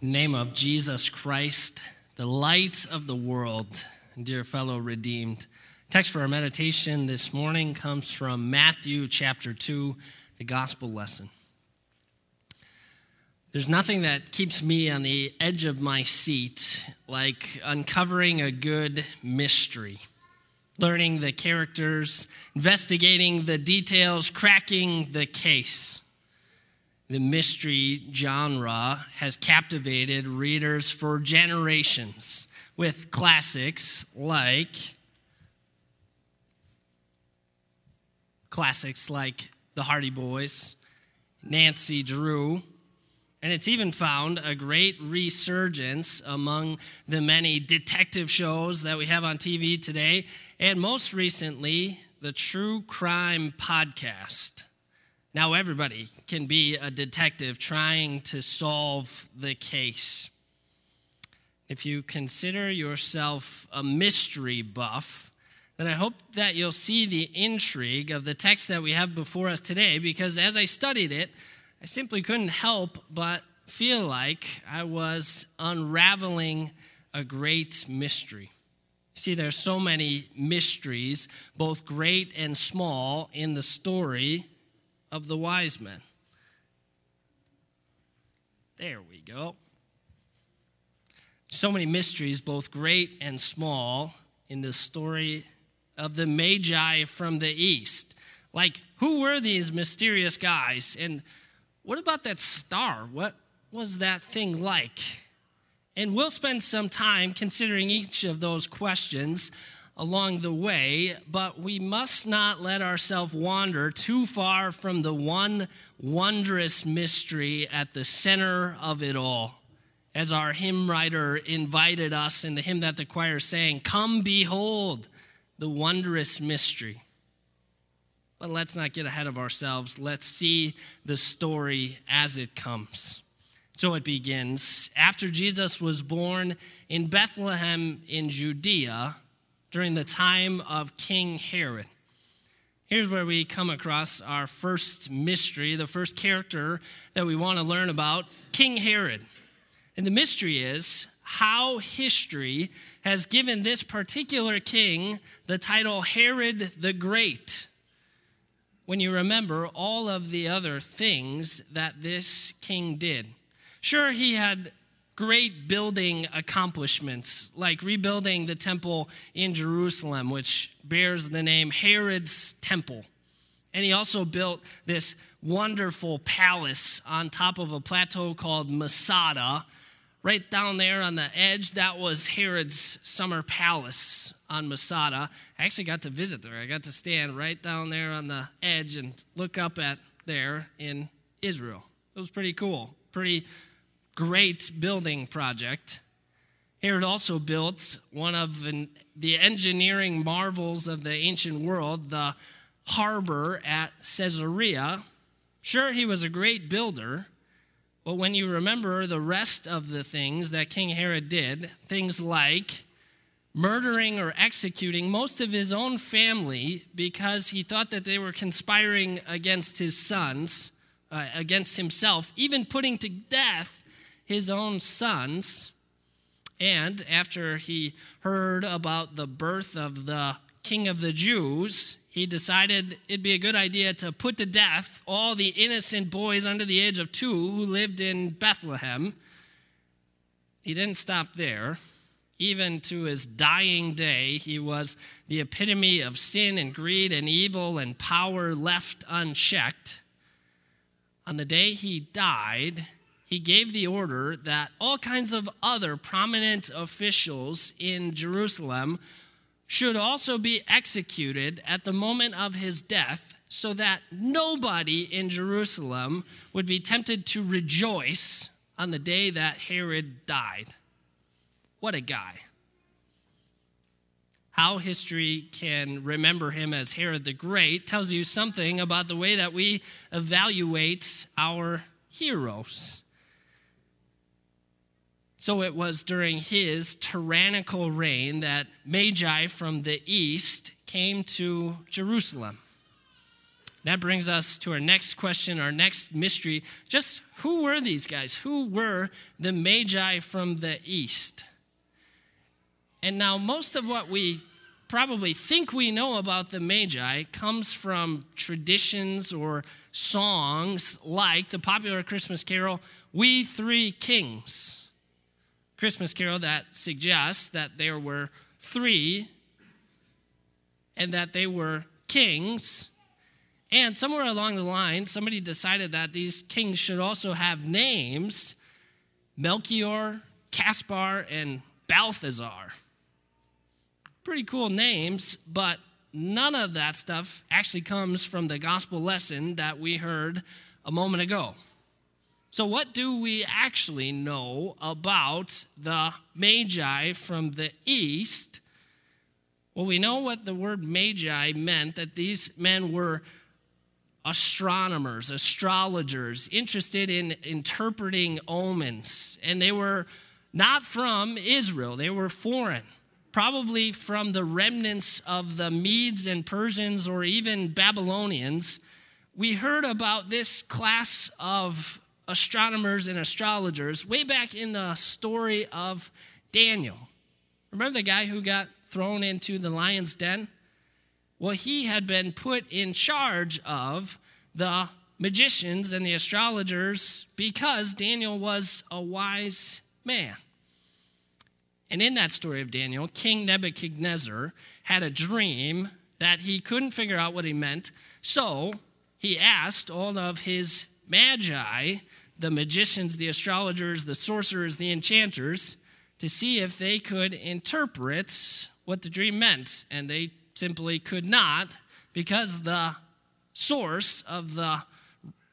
name of Jesus Christ, the light of the world, dear fellow redeemed. Text for our meditation this morning comes from Matthew chapter 2, the gospel lesson. There's nothing that keeps me on the edge of my seat like uncovering a good mystery, learning the characters, investigating the details, cracking the case the mystery genre has captivated readers for generations with classics like classics like The Hardy Boys, Nancy Drew, and it's even found a great resurgence among the many detective shows that we have on TV today, and most recently, the True Crime Podcast. Now, everybody can be a detective trying to solve the case. If you consider yourself a mystery buff, then I hope that you'll see the intrigue of the text that we have before us today, because as I studied it, I simply couldn't help but feel like I was unraveling a great mystery. See, there's so many mysteries, both great and small, in the story of the wise men. There we go. So many mysteries, both great and small, in the story of the Magi from the East. Like, who were these mysterious guys? And what about that star? What was that thing like? And we'll spend some time considering each of those questions along the way, but we must not let ourselves wander too far from the one wondrous mystery at the center of it all. As our hymn writer invited us in the hymn that the choir sang, Come behold the wondrous mystery. But let's not get ahead of ourselves. Let's see the story as it comes. So it begins. After Jesus was born in Bethlehem in Judea, during the time of King Herod. Here's where we come across our first mystery, the first character that we want to learn about King Herod. And the mystery is how history has given this particular king the title Herod the Great. When you remember all of the other things that this king did. Sure, he had great building accomplishments, like rebuilding the temple in Jerusalem, which bears the name Herod's Temple. And he also built this wonderful palace on top of a plateau called Masada. Right down there on the edge, that was Herod's summer palace on Masada. I actually got to visit there. I got to stand right down there on the edge and look up at there in Israel. It was pretty cool, pretty great building project. Herod also built one of the engineering marvels of the ancient world, the harbor at Caesarea. Sure, he was a great builder, but when you remember the rest of the things that King Herod did, things like murdering or executing most of his own family because he thought that they were conspiring against his sons, uh, against himself, even putting to death his own sons. And after he heard about the birth of the king of the Jews, he decided it'd be a good idea to put to death all the innocent boys under the age of two who lived in Bethlehem. He didn't stop there. Even to his dying day, he was the epitome of sin and greed and evil and power left unchecked. On the day he died, he gave the order that all kinds of other prominent officials in Jerusalem should also be executed at the moment of his death so that nobody in Jerusalem would be tempted to rejoice on the day that Herod died. What a guy. How history can remember him as Herod the Great tells you something about the way that we evaluate our heroes. So it was during his tyrannical reign that Magi from the east came to Jerusalem. That brings us to our next question, our next mystery. Just who were these guys? Who were the Magi from the East? And now, most of what we probably think we know about the Magi comes from traditions or songs like the popular Christmas carol, We Three Kings. Christmas carol that suggests that there were three and that they were kings. And somewhere along the line, somebody decided that these kings should also have names Melchior, Caspar, and Balthazar pretty cool names, but none of that stuff actually comes from the gospel lesson that we heard a moment ago. So, what do we actually know about the Magi from the East? Well, we know what the word Magi meant that these men were astronomers, astrologers, interested in interpreting omens, and they were not from Israel, they were foreign. Probably from the remnants of the Medes and Persians or even Babylonians, we heard about this class of astronomers and astrologers way back in the story of Daniel. Remember the guy who got thrown into the lion's den? Well, he had been put in charge of the magicians and the astrologers because Daniel was a wise man. And in that story of Daniel, King Nebuchadnezzar had a dream that he couldn't figure out what he meant. So he asked all of his magi, the magicians, the astrologers, the sorcerers, the enchanters, to see if they could interpret what the dream meant. And they simply could not because the source of the,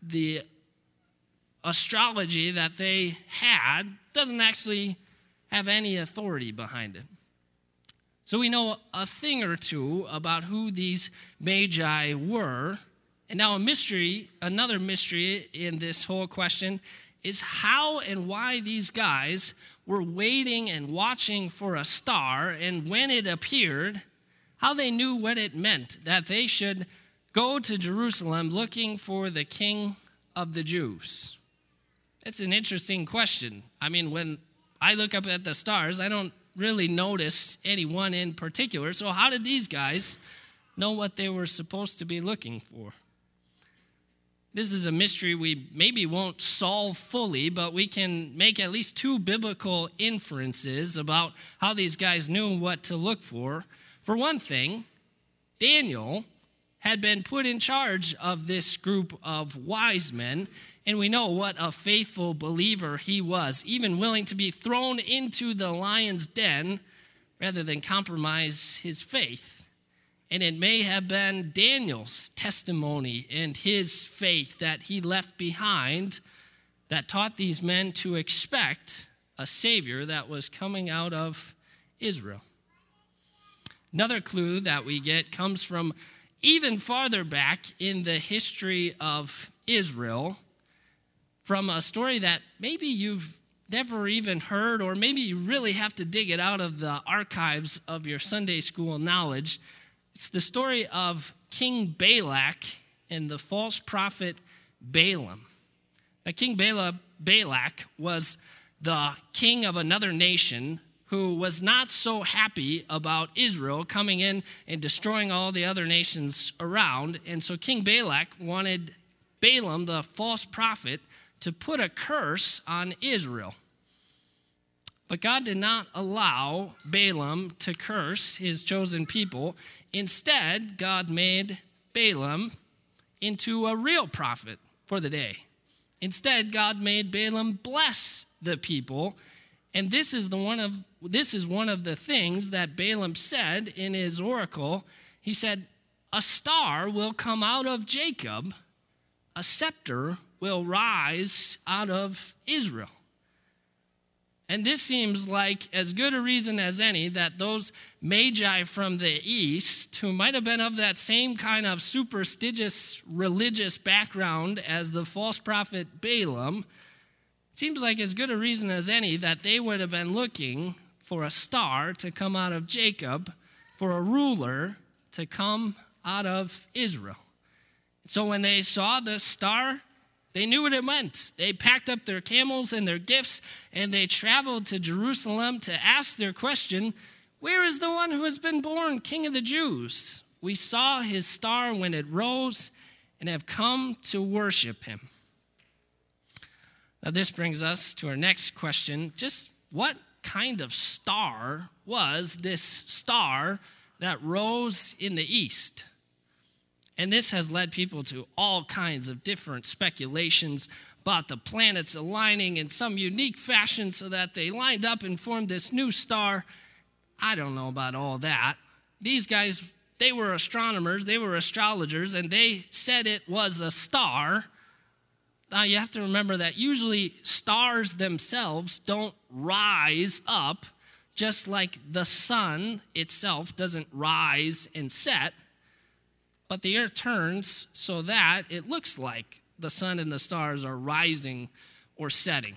the astrology that they had doesn't actually have any authority behind it. So we know a thing or two about who these magi were. And now, a mystery, another mystery in this whole question is how and why these guys were waiting and watching for a star, and when it appeared, how they knew what it meant that they should go to Jerusalem looking for the king of the Jews. It's an interesting question. I mean, when I look up at the stars, I don't really notice anyone in particular. So, how did these guys know what they were supposed to be looking for? This is a mystery we maybe won't solve fully, but we can make at least two biblical inferences about how these guys knew what to look for. For one thing, Daniel had been put in charge of this group of wise men, and we know what a faithful believer he was, even willing to be thrown into the lion's den rather than compromise his faith. And it may have been Daniel's testimony and his faith that he left behind that taught these men to expect a Savior that was coming out of Israel. Another clue that we get comes from even farther back in the history of Israel from a story that maybe you've never even heard, or maybe you really have to dig it out of the archives of your Sunday school knowledge. It's the story of King Balak and the false prophet Balaam. Now, King Balak was the king of another nation who was not so happy about Israel coming in and destroying all the other nations around. And so King Balak wanted Balaam, the false prophet, to put a curse on Israel. But God did not allow Balaam to curse his chosen people. Instead, God made Balaam into a real prophet for the day. Instead, God made Balaam bless the people and this is the one of this is one of the things that Balaam said in his oracle. He said, "A star will come out of Jacob, a scepter will rise out of Israel." And this seems like as good a reason as any that those magi from the east, who might have been of that same kind of superstitious religious background as the false prophet Balaam, Seems like as good a reason as any that they would have been looking for a star to come out of Jacob, for a ruler to come out of Israel. So when they saw the star, they knew what it meant. They packed up their camels and their gifts and they traveled to Jerusalem to ask their question Where is the one who has been born King of the Jews? We saw his star when it rose and have come to worship him. Now, this brings us to our next question. Just what kind of star was this star that rose in the east? And this has led people to all kinds of different speculations about the planets aligning in some unique fashion so that they lined up and formed this new star. I don't know about all that. These guys, they were astronomers, they were astrologers, and they said it was a star. Now you have to remember that usually stars themselves don't rise up, just like the sun itself doesn't rise and set but the earth turns so that it looks like the sun and the stars are rising or setting.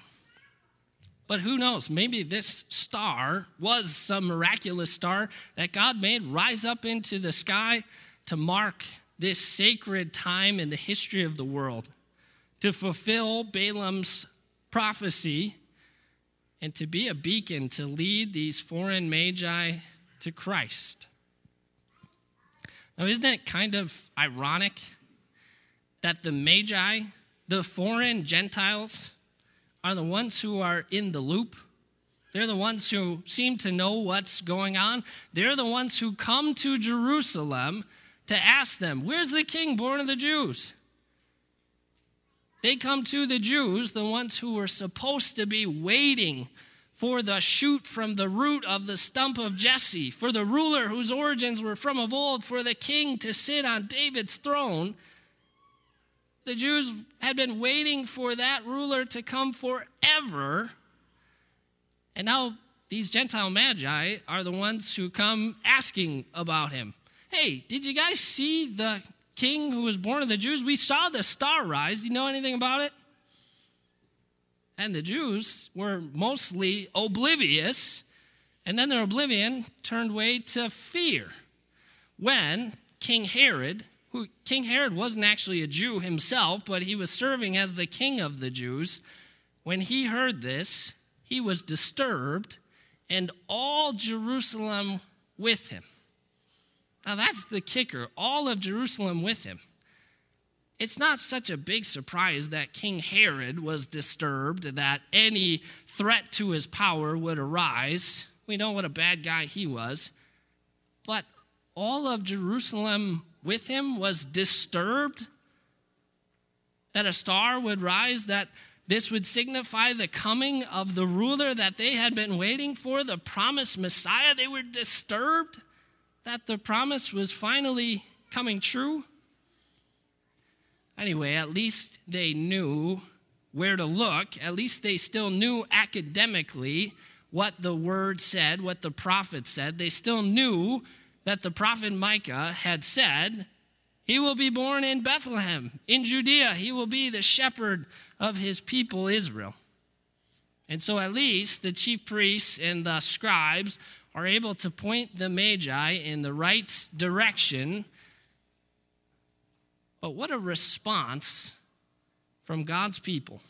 But who knows? Maybe this star was some miraculous star that God made rise up into the sky to mark this sacred time in the history of the world, to fulfill Balaam's prophecy, and to be a beacon to lead these foreign magi to Christ. Now, isn't it kind of ironic that the Magi, the foreign Gentiles, are the ones who are in the loop? They're the ones who seem to know what's going on. They're the ones who come to Jerusalem to ask them, Where's the king born of the Jews? They come to the Jews, the ones who were supposed to be waiting for the shoot from the root of the stump of Jesse, for the ruler whose origins were from of old, for the king to sit on David's throne. The Jews had been waiting for that ruler to come forever. And now these Gentile magi are the ones who come asking about him. Hey, did you guys see the king who was born of the Jews? We saw the star rise. Do you know anything about it? And the Jews were mostly oblivious, and then their oblivion turned way to fear. When King Herod, who King Herod wasn't actually a Jew himself, but he was serving as the king of the Jews, when he heard this, he was disturbed, and all Jerusalem with him. Now that's the kicker, all of Jerusalem with him it's not such a big surprise that King Herod was disturbed that any threat to his power would arise. We know what a bad guy he was. But all of Jerusalem with him was disturbed that a star would rise, that this would signify the coming of the ruler that they had been waiting for, the promised Messiah. They were disturbed that the promise was finally coming true. Anyway, at least they knew where to look. At least they still knew academically what the word said, what the prophet said. They still knew that the prophet Micah had said, He will be born in Bethlehem, in Judea. He will be the shepherd of his people Israel. And so at least the chief priests and the scribes are able to point the Magi in the right direction but what a response from God's people,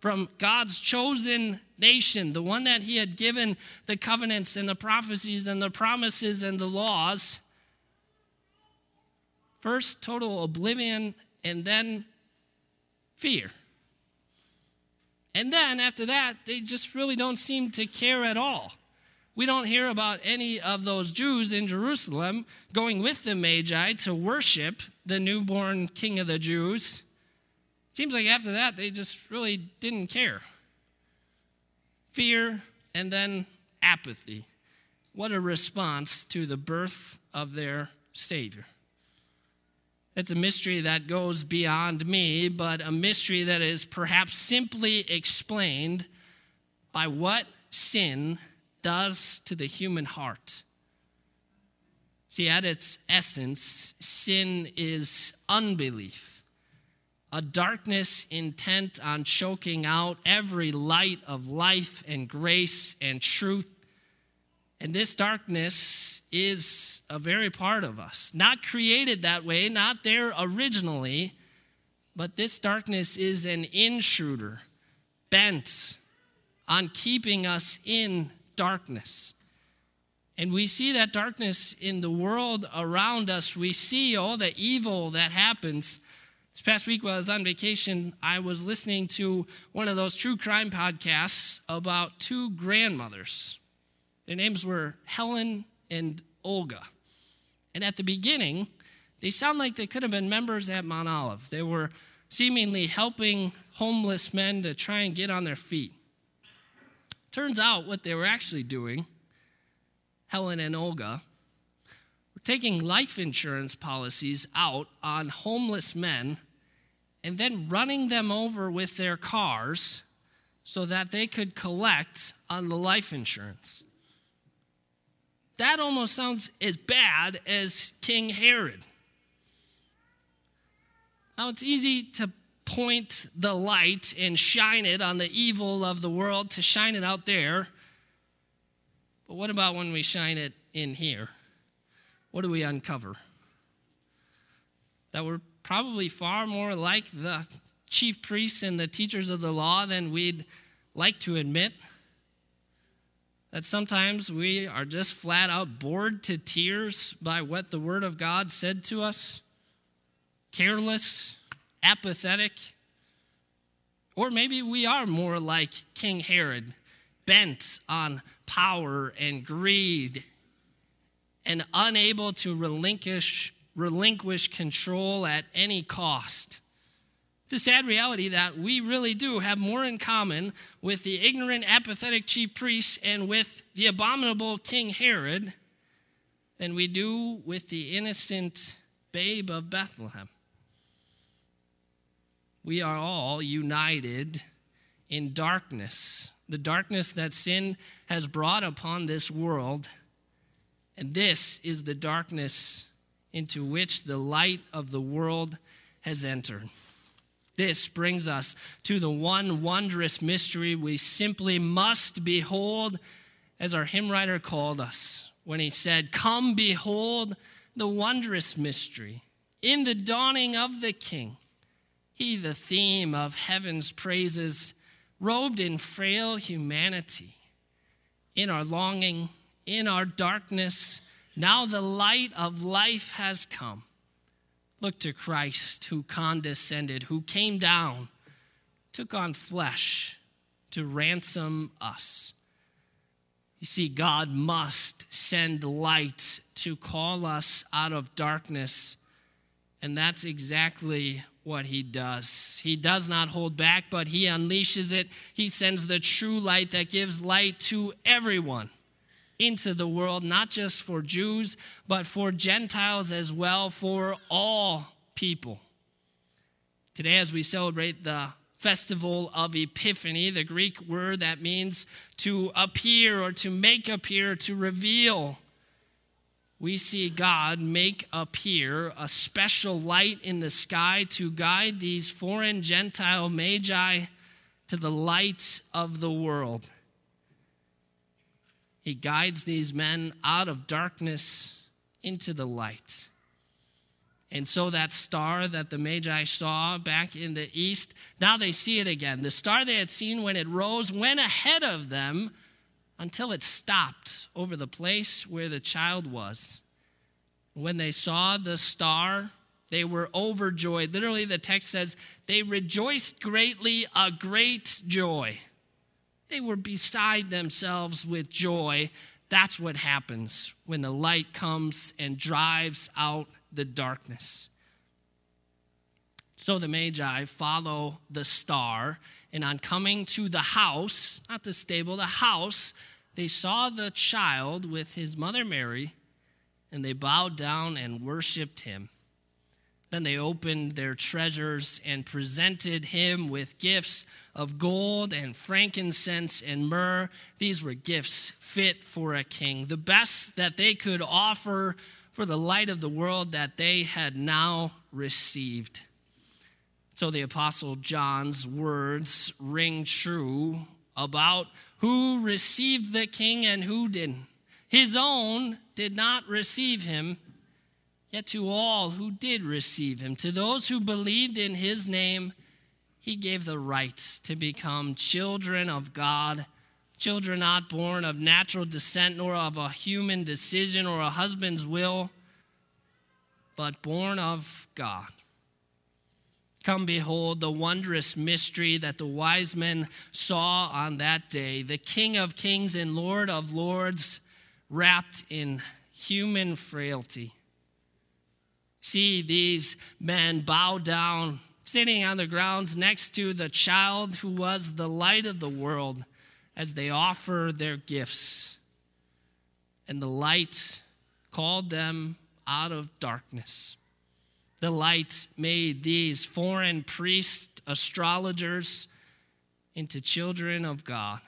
from God's chosen nation, the one that He had given the covenants and the prophecies and the promises and the laws. First, total oblivion, and then fear. And then after that, they just really don't seem to care at all. We don't hear about any of those Jews in Jerusalem going with the Magi to worship the newborn king of the Jews. Seems like after that, they just really didn't care. Fear and then apathy. What a response to the birth of their Savior. It's a mystery that goes beyond me, but a mystery that is perhaps simply explained by what sin does to the human heart. See, at its essence, sin is unbelief, a darkness intent on choking out every light of life and grace and truth. And this darkness is a very part of us. Not created that way, not there originally, but this darkness is an intruder bent on keeping us in darkness. And we see that darkness in the world around us. We see all the evil that happens. This past week while I was on vacation, I was listening to one of those true crime podcasts about two grandmothers. Their names were Helen and Olga. And at the beginning, they sound like they could have been members at Mount Olive. They were seemingly helping homeless men to try and get on their feet. Turns out what they were actually doing, Helen and Olga, were taking life insurance policies out on homeless men and then running them over with their cars so that they could collect on the life insurance. That almost sounds as bad as King Herod. Now, it's easy to point the light and shine it on the evil of the world, to shine it out there. But what about when we shine it in here? What do we uncover? That we're probably far more like the chief priests and the teachers of the law than we'd like to admit. That sometimes we are just flat out bored to tears by what the Word of God said to us, careless, apathetic. Or maybe we are more like King Herod, bent on power and greed and unable to relinquish, relinquish control at any cost. It's a sad reality that we really do have more in common with the ignorant, apathetic chief priests and with the abominable King Herod than we do with the innocent babe of Bethlehem. We are all united in darkness, the darkness that sin has brought upon this world. And this is the darkness into which the light of the world has entered. This brings us to the one wondrous mystery we simply must behold, as our hymn writer called us when he said, Come behold the wondrous mystery in the dawning of the King. He, the theme of heaven's praises, robed in frail humanity. In our longing, in our darkness, now the light of life has come. Look to Christ who condescended, who came down, took on flesh to ransom us. You see, God must send light to call us out of darkness, and that's exactly what he does. He does not hold back, but he unleashes it. He sends the true light that gives light to everyone into the world, not just for Jews, but for Gentiles as well, for all people. Today, as we celebrate the festival of Epiphany, the Greek word that means to appear or to make appear, to reveal, we see God make appear a special light in the sky to guide these foreign Gentile magi to the light of the world. He guides these men out of darkness into the light. And so that star that the Magi saw back in the east, now they see it again. The star they had seen when it rose went ahead of them until it stopped over the place where the child was. When they saw the star, they were overjoyed. Literally, the text says they rejoiced greatly, a great joy. They were beside themselves with joy. That's what happens when the light comes and drives out the darkness. So the Magi follow the star, and on coming to the house, not the stable, the house, they saw the child with his mother Mary, and they bowed down and worshiped him. Then they opened their treasures and presented him with gifts of gold and frankincense and myrrh. These were gifts fit for a king, the best that they could offer for the light of the world that they had now received. So the Apostle John's words ring true about who received the king and who didn't. His own did not receive him, yet to all who did receive him, to those who believed in his name, he gave the right to become children of God, children not born of natural descent nor of a human decision or a husband's will, but born of God. Come behold the wondrous mystery that the wise men saw on that day, the King of kings and Lord of lords, wrapped in human frailty. See these men bow down, sitting on the grounds next to the child who was the light of the world as they offer their gifts. And the light called them out of darkness the light made these foreign priests, astrologers, into children of God.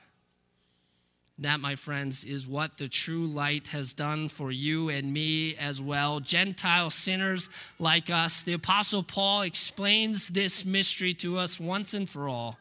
That, my friends, is what the true light has done for you and me as well. Gentile sinners like us. The Apostle Paul explains this mystery to us once and for all.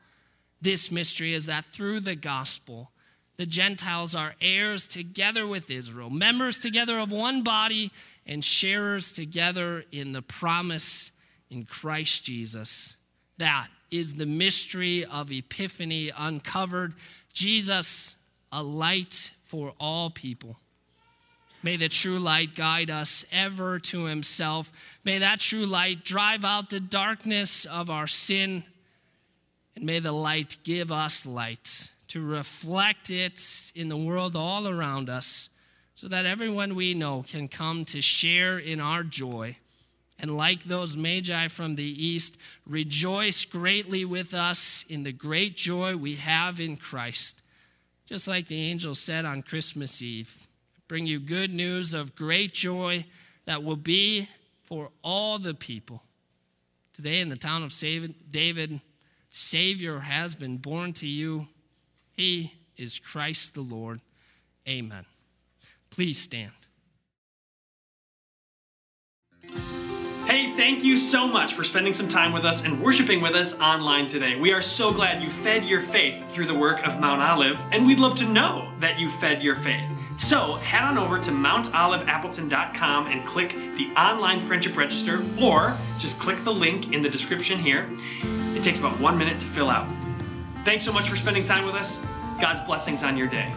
This mystery is that through the gospel, the Gentiles are heirs together with Israel, members together of one body and sharers together in the promise in Christ Jesus. That is the mystery of Epiphany uncovered. Jesus, a light for all people. May the true light guide us ever to himself. May that true light drive out the darkness of our sin. And may the light give us light to reflect it in the world all around us so that everyone we know can come to share in our joy. And like those magi from the east, rejoice greatly with us in the great joy we have in Christ. Just like the angel said on Christmas Eve, bring you good news of great joy that will be for all the people. Today in the town of David, Savior has been born to you. He is Christ the Lord. Amen. Please stand. Hey, thank you so much for spending some time with us and worshiping with us online today. We are so glad you fed your faith through the work of Mount Olive, and we'd love to know that you fed your faith. So head on over to mountoliveappleton.com and click the online friendship register, or just click the link in the description here. It takes about one minute to fill out. Thanks so much for spending time with us. God's blessings on your day.